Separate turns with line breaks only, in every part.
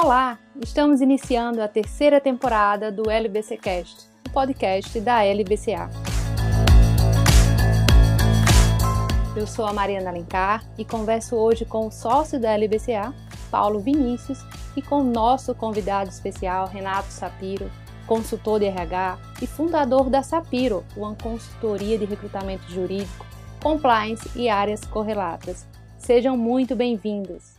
Olá, estamos iniciando a terceira temporada do LBCcast, o podcast da LBCA. Eu sou a Mariana Alencar e converso hoje com o sócio da LBCA, Paulo Vinícius, e com nosso convidado especial, Renato Sapiro, consultor de RH e fundador da Sapiro, uma consultoria de recrutamento jurídico, compliance e áreas correlatas. Sejam muito bem-vindos.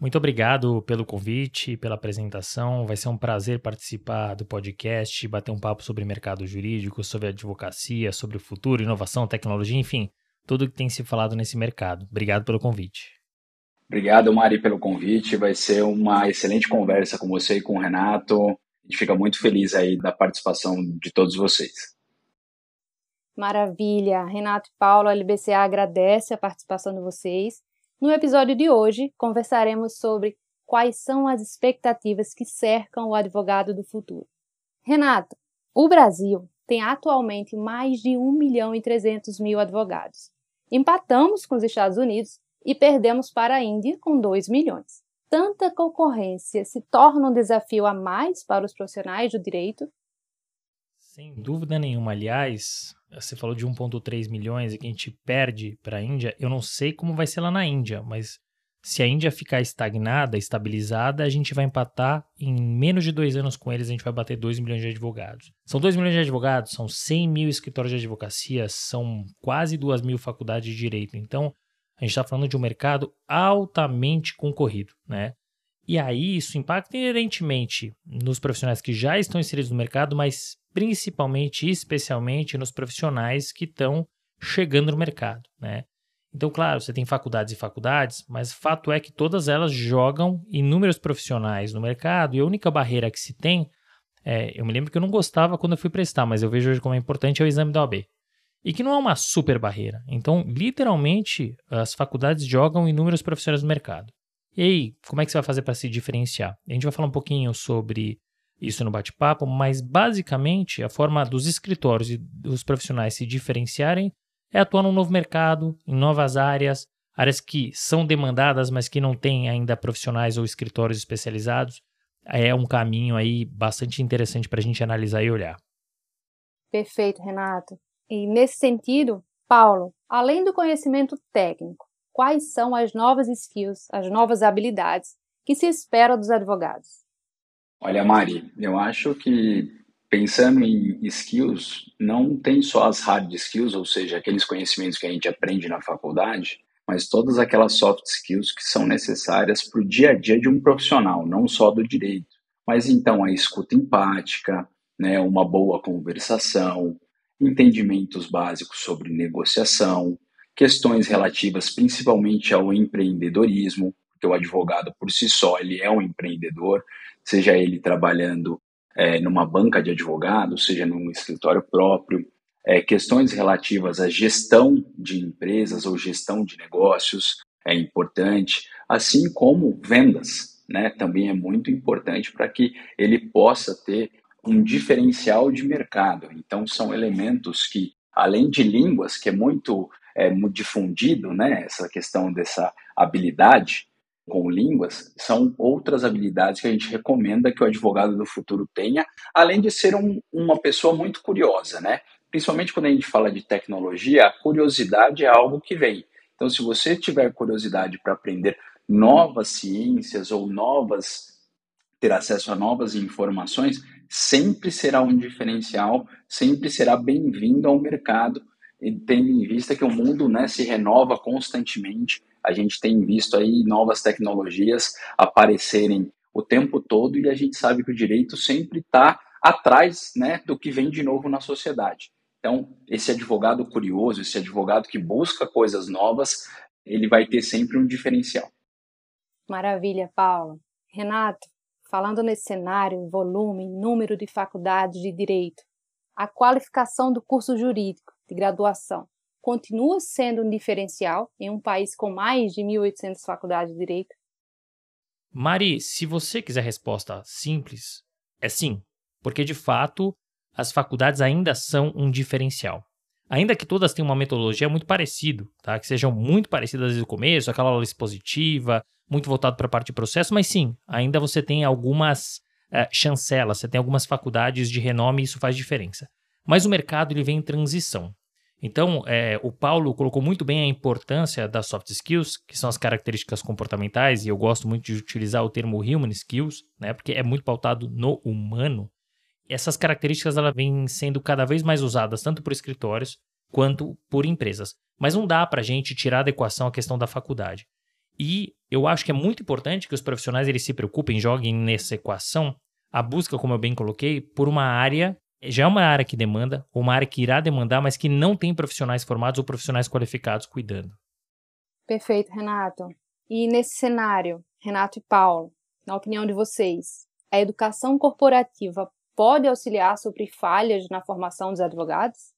Muito obrigado pelo convite, pela apresentação. Vai ser um prazer participar do podcast, bater um papo sobre mercado jurídico, sobre advocacia, sobre o futuro, inovação, tecnologia, enfim, tudo que tem se falado nesse mercado. Obrigado pelo convite.
Obrigado, Mari, pelo convite. Vai ser uma excelente conversa com você e com o Renato. A gente fica muito feliz aí da participação de todos vocês.
Maravilha. Renato e Paulo, a LBCA agradece a participação de vocês no episódio de hoje, conversaremos sobre quais são as expectativas que cercam o advogado do futuro. Renato, o Brasil tem atualmente mais de 1 milhão e 300 mil advogados. Empatamos com os Estados Unidos e perdemos para a Índia com 2 milhões. Tanta concorrência se torna um desafio a mais para os profissionais do direito?
Sem dúvida nenhuma. Aliás, você falou de 1,3 milhões e que a gente perde para a Índia. Eu não sei como vai ser lá na Índia, mas se a Índia ficar estagnada, estabilizada, a gente vai empatar em menos de dois anos com eles, a gente vai bater 2 milhões de advogados. São 2 milhões de advogados, são 100 mil escritórios de advocacia, são quase 2 mil faculdades de direito. Então, a gente está falando de um mercado altamente concorrido, né? E aí isso impacta inerentemente nos profissionais que já estão inseridos no mercado, mas principalmente e especialmente nos profissionais que estão chegando no mercado, né? Então, claro, você tem faculdades e faculdades, mas fato é que todas elas jogam inúmeros profissionais no mercado e a única barreira que se tem, é, eu me lembro que eu não gostava quando eu fui prestar, mas eu vejo hoje como é importante é o exame da OAB. E que não é uma super barreira. Então, literalmente, as faculdades jogam inúmeros profissionais no mercado. E aí, como é que você vai fazer para se diferenciar? A gente vai falar um pouquinho sobre isso no bate-papo, mas basicamente a forma dos escritórios e dos profissionais se diferenciarem é atuar num novo mercado, em novas áreas, áreas que são demandadas, mas que não têm ainda profissionais ou escritórios especializados. É um caminho aí bastante interessante para a gente analisar e olhar.
Perfeito, Renato. E nesse sentido, Paulo, além do conhecimento técnico, quais são as novas skills, as novas habilidades que se espera dos advogados?
Olha, Mari, eu acho que pensando em skills, não tem só as hard skills, ou seja, aqueles conhecimentos que a gente aprende na faculdade, mas todas aquelas soft skills que são necessárias para o dia a dia de um profissional, não só do direito. Mas então a escuta empática, né, uma boa conversação, entendimentos básicos sobre negociação, questões relativas principalmente ao empreendedorismo, porque o advogado por si só ele é um empreendedor, seja ele trabalhando é, numa banca de advogado, seja num escritório próprio, é, questões relativas à gestão de empresas ou gestão de negócios é importante, assim como vendas, né, também é muito importante para que ele possa ter um diferencial de mercado. Então são elementos que, além de línguas, que é muito é, difundido, né, essa questão dessa habilidade com línguas, são outras habilidades que a gente recomenda que o advogado do futuro tenha, além de ser um, uma pessoa muito curiosa, né? Principalmente quando a gente fala de tecnologia, a curiosidade é algo que vem. Então, se você tiver curiosidade para aprender novas ciências ou novas ter acesso a novas informações, sempre será um diferencial, sempre será bem-vindo ao mercado tendo em vista que o mundo né, se renova constantemente, a gente tem visto aí novas tecnologias aparecerem o tempo todo e a gente sabe que o direito sempre está atrás né, do que vem de novo na sociedade. Então, esse advogado curioso, esse advogado que busca coisas novas, ele vai ter sempre um diferencial.
Maravilha, Paula. Renato, falando nesse cenário, volume, número de faculdades de direito, a qualificação do curso jurídico de graduação continua sendo um diferencial em um país com mais de 1.800 faculdades de direito?
Mari, se você quiser resposta simples, é sim, porque de fato as faculdades ainda são um diferencial. Ainda que todas tenham uma metodologia muito parecida, tá? que sejam muito parecidas desde o começo, aquela aula expositiva, muito voltado para a parte de processo, mas sim, ainda você tem algumas uh, chancelas, você tem algumas faculdades de renome e isso faz diferença. Mas o mercado ele vem em transição. Então, é, o Paulo colocou muito bem a importância das soft skills, que são as características comportamentais, e eu gosto muito de utilizar o termo human skills, né, porque é muito pautado no humano. Essas características elas vêm sendo cada vez mais usadas tanto por escritórios quanto por empresas. Mas não dá para a gente tirar da equação a questão da faculdade. E eu acho que é muito importante que os profissionais eles se preocupem, joguem nessa equação a busca, como eu bem coloquei, por uma área já é uma área que demanda, ou uma área que irá demandar, mas que não tem profissionais formados ou profissionais qualificados cuidando.
Perfeito, Renato. E nesse cenário, Renato e Paulo, na opinião de vocês, a educação corporativa pode auxiliar sobre falhas na formação dos advogados?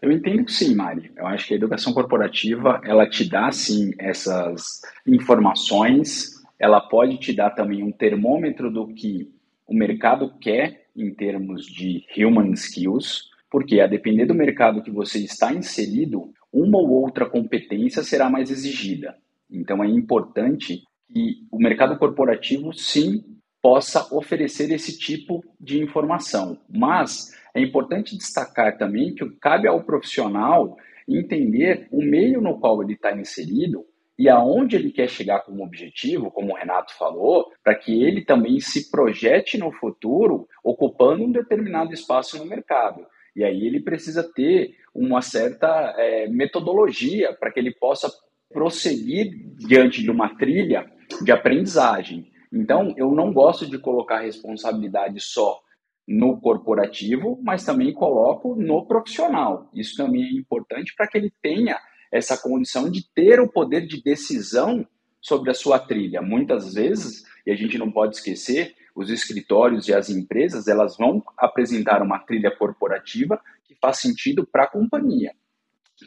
Eu entendo que sim, Mari. Eu acho que a educação corporativa, ela te dá, sim, essas informações, ela pode te dar também um termômetro do que o mercado quer em termos de human skills, porque a depender do mercado que você está inserido, uma ou outra competência será mais exigida. Então é importante que o mercado corporativo sim possa oferecer esse tipo de informação, mas é importante destacar também que cabe ao profissional entender o meio no qual ele está inserido e aonde ele quer chegar como objetivo, como o Renato falou, para que ele também se projete no futuro ocupando um determinado espaço no mercado. E aí ele precisa ter uma certa é, metodologia para que ele possa prosseguir diante de uma trilha de aprendizagem. Então, eu não gosto de colocar responsabilidade só no corporativo, mas também coloco no profissional. Isso também é importante para que ele tenha essa condição de ter o poder de decisão sobre a sua trilha. Muitas vezes, e a gente não pode esquecer, os escritórios e as empresas, elas vão apresentar uma trilha corporativa que faz sentido para a companhia.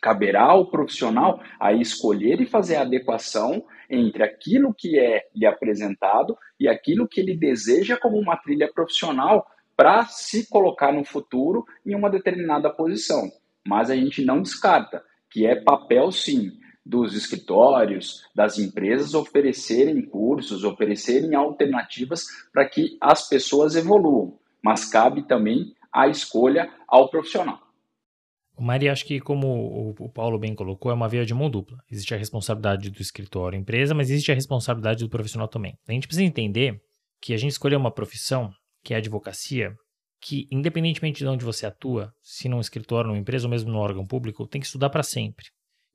Caberá ao profissional a escolher e fazer a adequação entre aquilo que é lhe apresentado e aquilo que ele deseja como uma trilha profissional para se colocar no futuro em uma determinada posição. Mas a gente não descarta que é papel, sim, dos escritórios, das empresas oferecerem cursos, oferecerem alternativas para que as pessoas evoluam, mas cabe também a escolha ao profissional.
Maria, acho que como o Paulo bem colocou, é uma via de mão dupla. Existe a responsabilidade do escritório, empresa, mas existe a responsabilidade do profissional também. A gente precisa entender que a gente escolheu uma profissão, que é a advocacia, que, independentemente de onde você atua, se num escritório, numa empresa ou mesmo no órgão público, tem que estudar para sempre.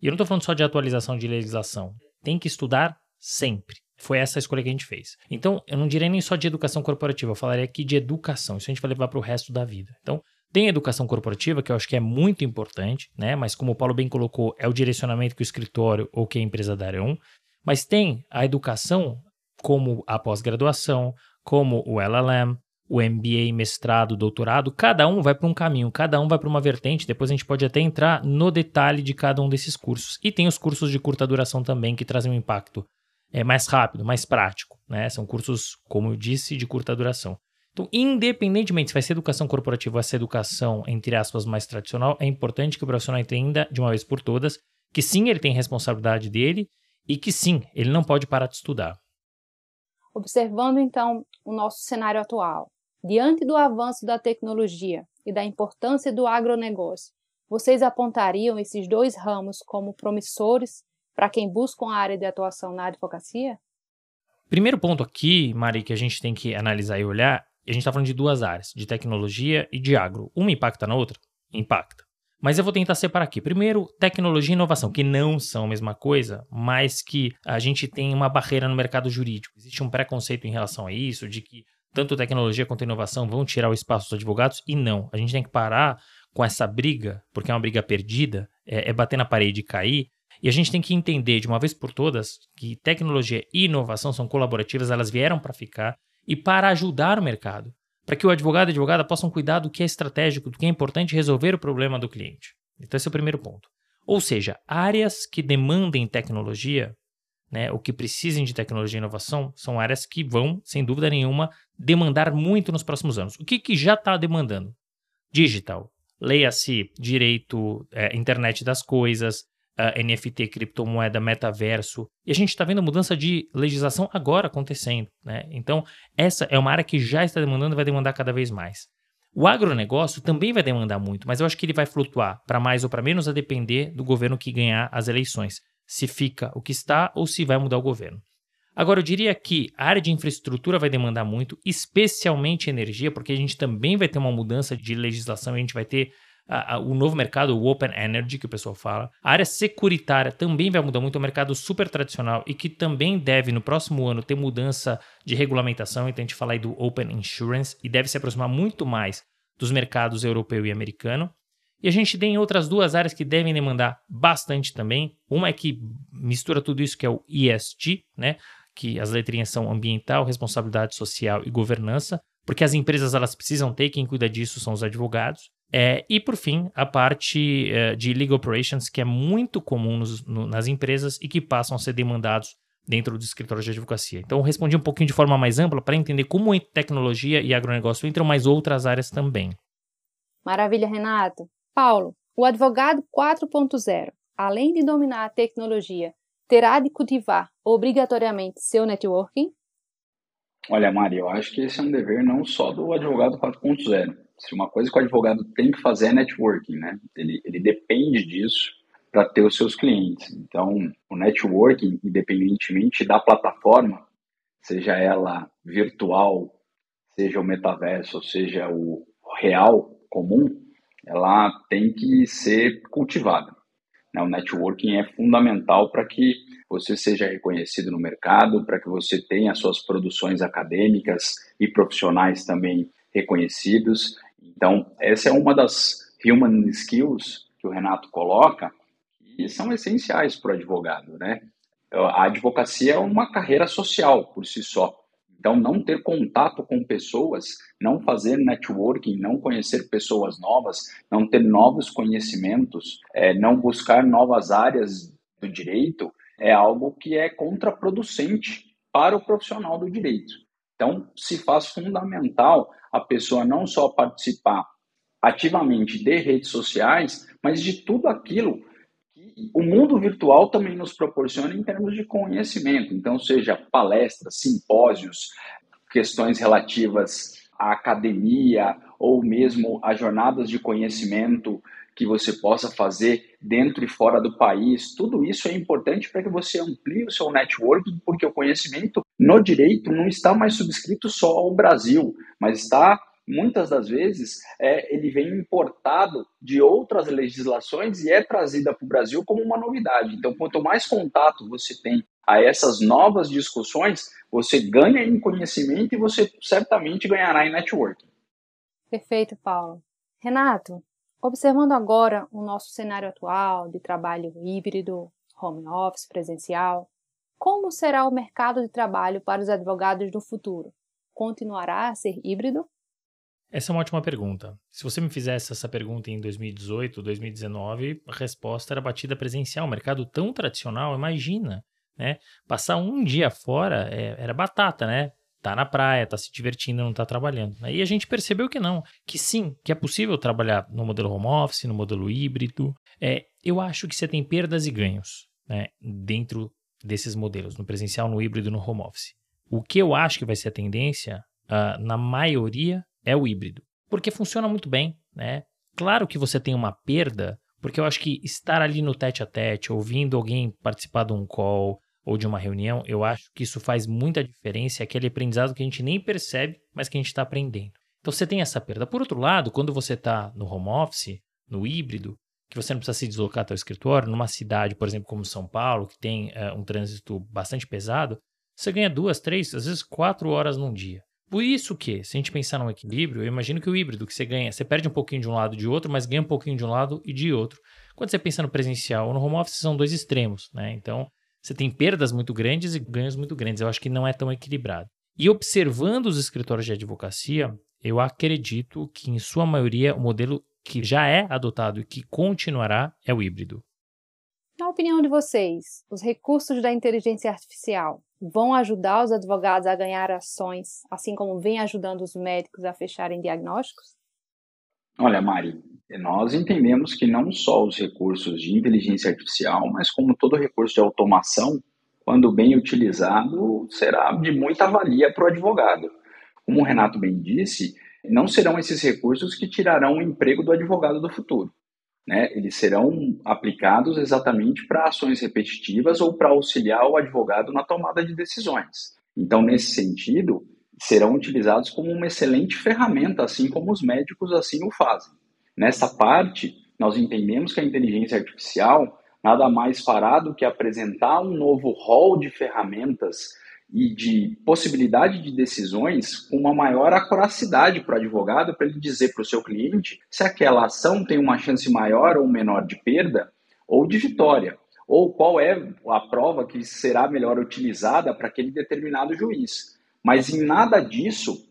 E eu não estou falando só de atualização de legislação. Tem que estudar sempre. Foi essa a escolha que a gente fez. Então, eu não diria nem só de educação corporativa, eu falaria aqui de educação. Isso a gente vai levar para o resto da vida. Então, tem educação corporativa, que eu acho que é muito importante, né? Mas como o Paulo bem colocou, é o direcionamento que o escritório ou que a empresa darão. Mas tem a educação como a pós-graduação, como o LLM, o MBA, mestrado, doutorado, cada um vai para um caminho, cada um vai para uma vertente. Depois a gente pode até entrar no detalhe de cada um desses cursos. E tem os cursos de curta duração também que trazem um impacto é, mais rápido, mais prático. Né? São cursos, como eu disse, de curta duração. Então, independentemente se vai ser educação corporativa ou essa educação, entre aspas, mais tradicional, é importante que o profissional entenda de uma vez por todas que sim, ele tem responsabilidade dele e que sim, ele não pode parar de estudar.
Observando então o nosso cenário atual, Diante do avanço da tecnologia e da importância do agronegócio, vocês apontariam esses dois ramos como promissores para quem busca uma área de atuação na advocacia?
Primeiro ponto aqui, Mari, que a gente tem que analisar e olhar, a gente está falando de duas áreas, de tecnologia e de agro. Uma impacta na outra? Impacta. Mas eu vou tentar separar aqui. Primeiro, tecnologia e inovação, que não são a mesma coisa, mas que a gente tem uma barreira no mercado jurídico. Existe um preconceito em relação a isso, de que tanto tecnologia quanto inovação vão tirar o espaço dos advogados e não. A gente tem que parar com essa briga, porque é uma briga perdida, é, é bater na parede e cair. E a gente tem que entender de uma vez por todas que tecnologia e inovação são colaborativas, elas vieram para ficar e para ajudar o mercado, para que o advogado e a advogada possam cuidar do que é estratégico, do que é importante resolver o problema do cliente. Então, esse é o primeiro ponto. Ou seja, áreas que demandem tecnologia né, o que precisem de tecnologia e inovação são áreas que vão, sem dúvida nenhuma, demandar muito nos próximos anos. O que, que já está demandando? Digital. Leia-se direito, é, internet das coisas, uh, NFT, criptomoeda, metaverso. E a gente está vendo a mudança de legislação agora acontecendo. Né? Então, essa é uma área que já está demandando e vai demandar cada vez mais. O agronegócio também vai demandar muito, mas eu acho que ele vai flutuar para mais ou para menos a depender do governo que ganhar as eleições. Se fica o que está ou se vai mudar o governo. Agora, eu diria que a área de infraestrutura vai demandar muito, especialmente energia, porque a gente também vai ter uma mudança de legislação, a gente vai ter o novo mercado, o Open Energy, que o pessoal fala. A área securitária também vai mudar muito, é um mercado super tradicional e que também deve, no próximo ano, ter mudança de regulamentação. Então, a gente fala aí do Open Insurance e deve se aproximar muito mais dos mercados europeu e americano. E a gente tem outras duas áreas que devem demandar bastante também. Uma é que mistura tudo isso, que é o ESG, né? que as letrinhas são ambiental, responsabilidade social e governança, porque as empresas elas precisam ter, quem cuida disso são os advogados. É, e por fim, a parte é, de legal operations, que é muito comum nos, no, nas empresas e que passam a ser demandados dentro dos escritórios de advocacia. Então, eu respondi um pouquinho de forma mais ampla para entender como tecnologia e agronegócio entram, mas outras áreas também.
Maravilha, Renato. Paulo, o advogado 4.0, além de dominar a tecnologia, terá de cultivar obrigatoriamente seu networking?
Olha, Maria, eu acho que esse é um dever não só do advogado 4.0. Se uma coisa que o advogado tem que fazer é networking, né? Ele, ele depende disso para ter os seus clientes. Então, o networking, independentemente da plataforma, seja ela virtual, seja o metaverso, seja o real comum, ela tem que ser cultivada. Né? O networking é fundamental para que você seja reconhecido no mercado, para que você tenha suas produções acadêmicas e profissionais também reconhecidos. Então, essa é uma das human skills que o Renato coloca e são essenciais para o advogado, né? A advocacia é uma carreira social por si só. Então, não ter contato com pessoas, não fazer networking, não conhecer pessoas novas, não ter novos conhecimentos, é, não buscar novas áreas do direito, é algo que é contraproducente para o profissional do direito. Então, se faz fundamental a pessoa não só participar ativamente de redes sociais, mas de tudo aquilo o mundo virtual também nos proporciona em termos de conhecimento, então seja palestras, simpósios, questões relativas à academia ou mesmo a jornadas de conhecimento que você possa fazer dentro e fora do país. Tudo isso é importante para que você amplie o seu networking, porque o conhecimento no direito não está mais subscrito só ao Brasil, mas está muitas das vezes é, ele vem importado de outras legislações e é trazida para o Brasil como uma novidade. Então, quanto mais contato você tem a essas novas discussões, você ganha em conhecimento e você certamente ganhará em networking.
Perfeito, Paulo. Renato, observando agora o nosso cenário atual de trabalho híbrido, home office, presencial, como será o mercado de trabalho para os advogados do futuro? Continuará a ser híbrido?
Essa é uma ótima pergunta. Se você me fizesse essa pergunta em 2018, 2019, a resposta era batida presencial. Mercado tão tradicional, imagina, né? Passar um dia fora é, era batata, né? Tá na praia, tá se divertindo, não tá trabalhando. Aí a gente percebeu que não, que sim, que é possível trabalhar no modelo home office, no modelo híbrido. É, eu acho que você tem perdas e ganhos, né? Dentro desses modelos, no presencial, no híbrido, no home office. O que eu acho que vai ser a tendência, uh, na maioria é o híbrido, porque funciona muito bem, né? Claro que você tem uma perda, porque eu acho que estar ali no tete a tete, ouvindo alguém participar de um call ou de uma reunião, eu acho que isso faz muita diferença, é aquele aprendizado que a gente nem percebe, mas que a gente está aprendendo. Então você tem essa perda. Por outro lado, quando você está no home office, no híbrido, que você não precisa se deslocar até o escritório, numa cidade, por exemplo, como São Paulo, que tem uh, um trânsito bastante pesado, você ganha duas, três, às vezes quatro horas num dia. Por isso que, se a gente pensar num equilíbrio, eu imagino que o híbrido que você ganha, você perde um pouquinho de um lado e de outro, mas ganha um pouquinho de um lado e de outro. Quando você pensa no presencial ou no home office, são dois extremos, né? Então, você tem perdas muito grandes e ganhos muito grandes. Eu acho que não é tão equilibrado. E observando os escritórios de advocacia, eu acredito que, em sua maioria, o modelo que já é adotado e que continuará é o híbrido.
Na opinião de vocês, os recursos da inteligência artificial vão ajudar os advogados a ganhar ações, assim como vem ajudando os médicos a fecharem diagnósticos?
Olha, Mari, Nós entendemos que não só os recursos de inteligência artificial, mas como todo recurso de automação, quando bem utilizado, será de muita valia para o advogado. Como o Renato bem disse, não serão esses recursos que tirarão o emprego do advogado do futuro. Né? Eles serão aplicados exatamente para ações repetitivas ou para auxiliar o advogado na tomada de decisões. Então, nesse sentido, serão utilizados como uma excelente ferramenta, assim como os médicos assim o fazem. Nessa parte, nós entendemos que a inteligência artificial nada mais fará do que apresentar um novo rol de ferramentas e de possibilidade de decisões com uma maior acuracidade para o advogado, para ele dizer para o seu cliente se aquela ação tem uma chance maior ou menor de perda ou de vitória, ou qual é a prova que será melhor utilizada para aquele determinado juiz. Mas em nada disso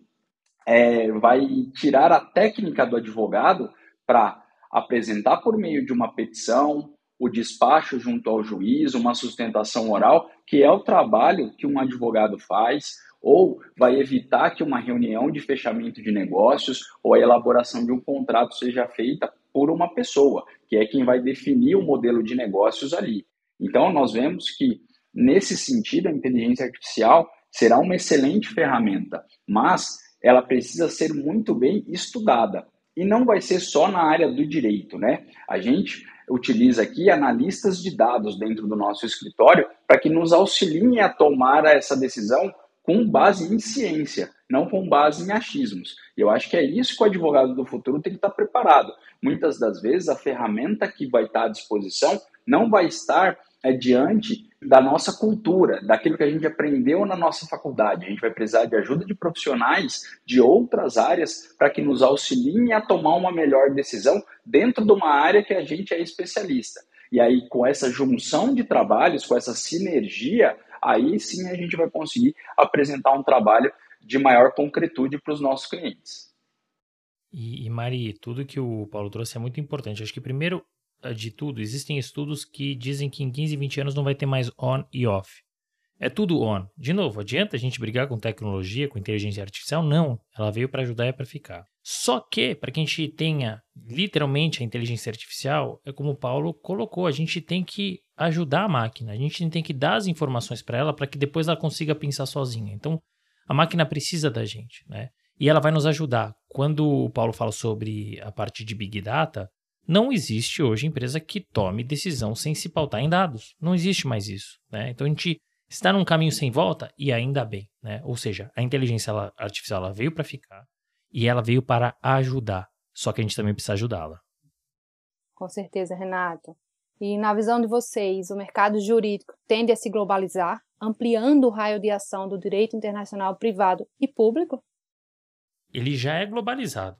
é, vai tirar a técnica do advogado para apresentar por meio de uma petição, o despacho junto ao juiz, uma sustentação oral, que é o trabalho que um advogado faz, ou vai evitar que uma reunião de fechamento de negócios ou a elaboração de um contrato seja feita por uma pessoa, que é quem vai definir o modelo de negócios ali. Então, nós vemos que, nesse sentido, a inteligência artificial será uma excelente ferramenta, mas ela precisa ser muito bem estudada. E não vai ser só na área do direito, né? A gente utiliza aqui analistas de dados dentro do nosso escritório para que nos auxiliem a tomar essa decisão com base em ciência, não com base em achismos. Eu acho que é isso que o advogado do futuro tem que estar preparado. Muitas das vezes a ferramenta que vai estar à disposição não vai estar é, diante da nossa cultura, daquilo que a gente aprendeu na nossa faculdade. A gente vai precisar de ajuda de profissionais de outras áreas para que nos auxiliem a tomar uma melhor decisão dentro de uma área que a gente é especialista. E aí, com essa junção de trabalhos, com essa sinergia, aí sim a gente vai conseguir apresentar um trabalho de maior concretude para os nossos clientes.
E, e, Mari, tudo que o Paulo trouxe é muito importante. Acho que primeiro de tudo, existem estudos que dizem que em 15, 20 anos não vai ter mais on e off. É tudo on. De novo, adianta a gente brigar com tecnologia, com inteligência artificial? Não. Ela veio para ajudar e é para ficar. Só que, para que a gente tenha literalmente a inteligência artificial, é como o Paulo colocou, a gente tem que ajudar a máquina, a gente tem que dar as informações para ela para que depois ela consiga pensar sozinha. Então, a máquina precisa da gente, né? E ela vai nos ajudar. Quando o Paulo fala sobre a parte de Big Data, não existe hoje empresa que tome decisão sem se pautar em dados. Não existe mais isso. Né? Então a gente está num caminho sem volta e ainda bem. Né? Ou seja, a inteligência artificial ela veio para ficar e ela veio para ajudar. Só que a gente também precisa ajudá-la.
Com certeza, Renato. E na visão de vocês, o mercado jurídico tende a se globalizar, ampliando o raio de ação do direito internacional privado e público?
Ele já é globalizado.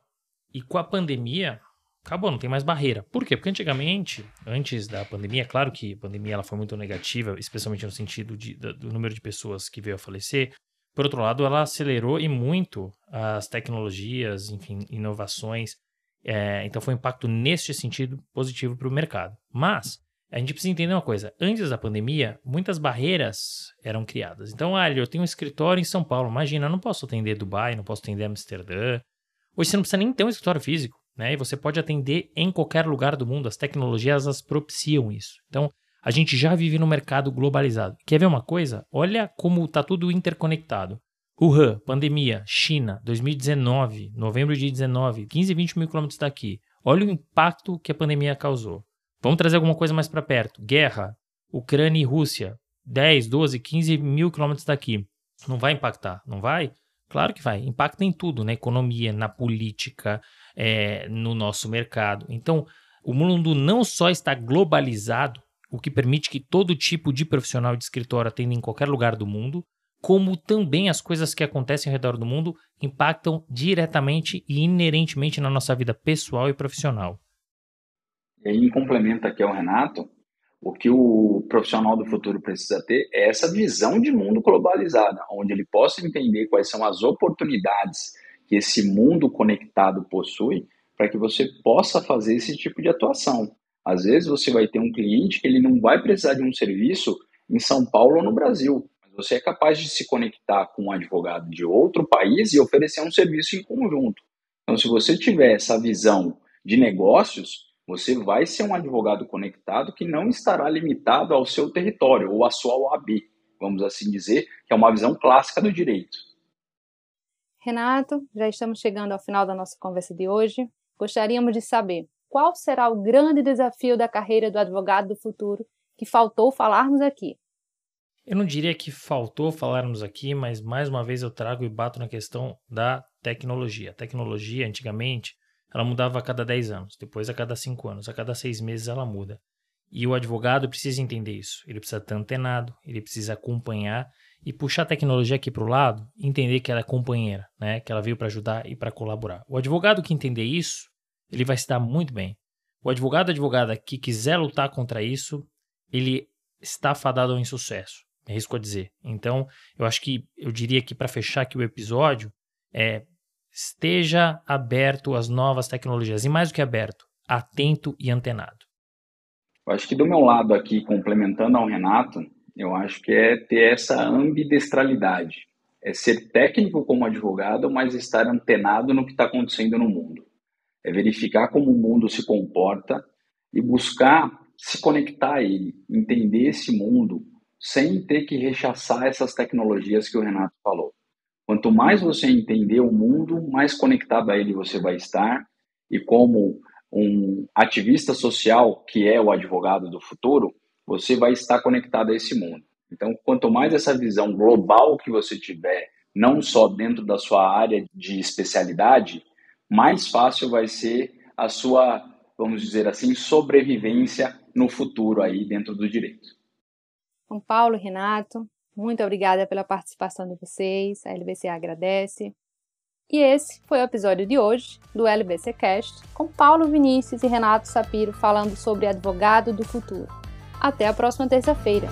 E com a pandemia, acabou, não tem mais barreira. Por quê? Porque antigamente, antes da pandemia, claro que a pandemia ela foi muito negativa, especialmente no sentido de, do número de pessoas que veio a falecer. Por outro lado, ela acelerou e muito as tecnologias, enfim, inovações. É, então foi um impacto neste sentido positivo para o mercado. Mas a gente precisa entender uma coisa: antes da pandemia, muitas barreiras eram criadas. Então, ah, eu tenho um escritório em São Paulo. Imagina, eu não posso atender Dubai, não posso atender Amsterdã. Hoje você não precisa nem ter um escritório físico né? E você pode atender em qualquer lugar do mundo. As tecnologias as propiciam isso. Então, a gente já vive no mercado globalizado. Quer ver uma coisa? Olha como está tudo interconectado. Wuhan, pandemia, China, 2019, novembro de 19, 15, 20 mil quilômetros daqui. Olha o impacto que a pandemia causou. Vamos trazer alguma coisa mais para perto. Guerra, Ucrânia e Rússia, 10, 12, 15 mil quilômetros daqui. Não vai impactar, não vai? Claro que vai. Impacta em tudo, na economia, na política, é, no nosso mercado. Então, o mundo não só está globalizado, o que permite que todo tipo de profissional de escritório atenda em qualquer lugar do mundo, como também as coisas que acontecem ao redor do mundo impactam diretamente e inerentemente na nossa vida pessoal e profissional.
E aí, em complemento aqui ao Renato, o que o profissional do futuro precisa ter é essa visão de mundo globalizada, onde ele possa entender quais são as oportunidades que esse mundo conectado possui para que você possa fazer esse tipo de atuação. Às vezes você vai ter um cliente que ele não vai precisar de um serviço em São Paulo ou no Brasil, mas você é capaz de se conectar com um advogado de outro país e oferecer um serviço em conjunto. Então, se você tiver essa visão de negócios, você vai ser um advogado conectado que não estará limitado ao seu território ou à sua OAB, vamos assim dizer, que é uma visão clássica do direito.
Renato, já estamos chegando ao final da nossa conversa de hoje. Gostaríamos de saber qual será o grande desafio da carreira do advogado do futuro que faltou falarmos aqui.
Eu não diria que faltou falarmos aqui, mas mais uma vez eu trago e bato na questão da tecnologia. A tecnologia, antigamente, ela mudava a cada 10 anos, depois a cada 5 anos, a cada 6 meses ela muda. E o advogado precisa entender isso. Ele precisa estar antenado, ele precisa acompanhar e puxar a tecnologia aqui para o lado, entender que ela é companheira, né? que ela veio para ajudar e para colaborar. O advogado que entender isso, ele vai se dar muito bem. O advogado advogada que quiser lutar contra isso, ele está fadado ao insucesso. É risco a dizer. Então, eu acho que eu diria que para fechar aqui o episódio, é esteja aberto às novas tecnologias e mais do que aberto, atento e antenado.
Eu acho que do meu lado aqui, complementando ao Renato, eu acho que é ter essa ambidestralidade. É ser técnico como advogado, mas estar antenado no que está acontecendo no mundo. É verificar como o mundo se comporta e buscar se conectar a ele, entender esse mundo, sem ter que rechaçar essas tecnologias que o Renato falou. Quanto mais você entender o mundo, mais conectado a ele você vai estar e como um ativista social que é o advogado do futuro, você vai estar conectado a esse mundo. Então, quanto mais essa visão global que você tiver, não só dentro da sua área de especialidade, mais fácil vai ser a sua, vamos dizer assim, sobrevivência no futuro aí dentro do direito.
São Paulo, Renato, muito obrigada pela participação de vocês. A LBC agradece. E esse foi o episódio de hoje do LBC Cast, com Paulo Vinícius e Renato Sapiro falando sobre advogado do futuro. Até a próxima terça-feira.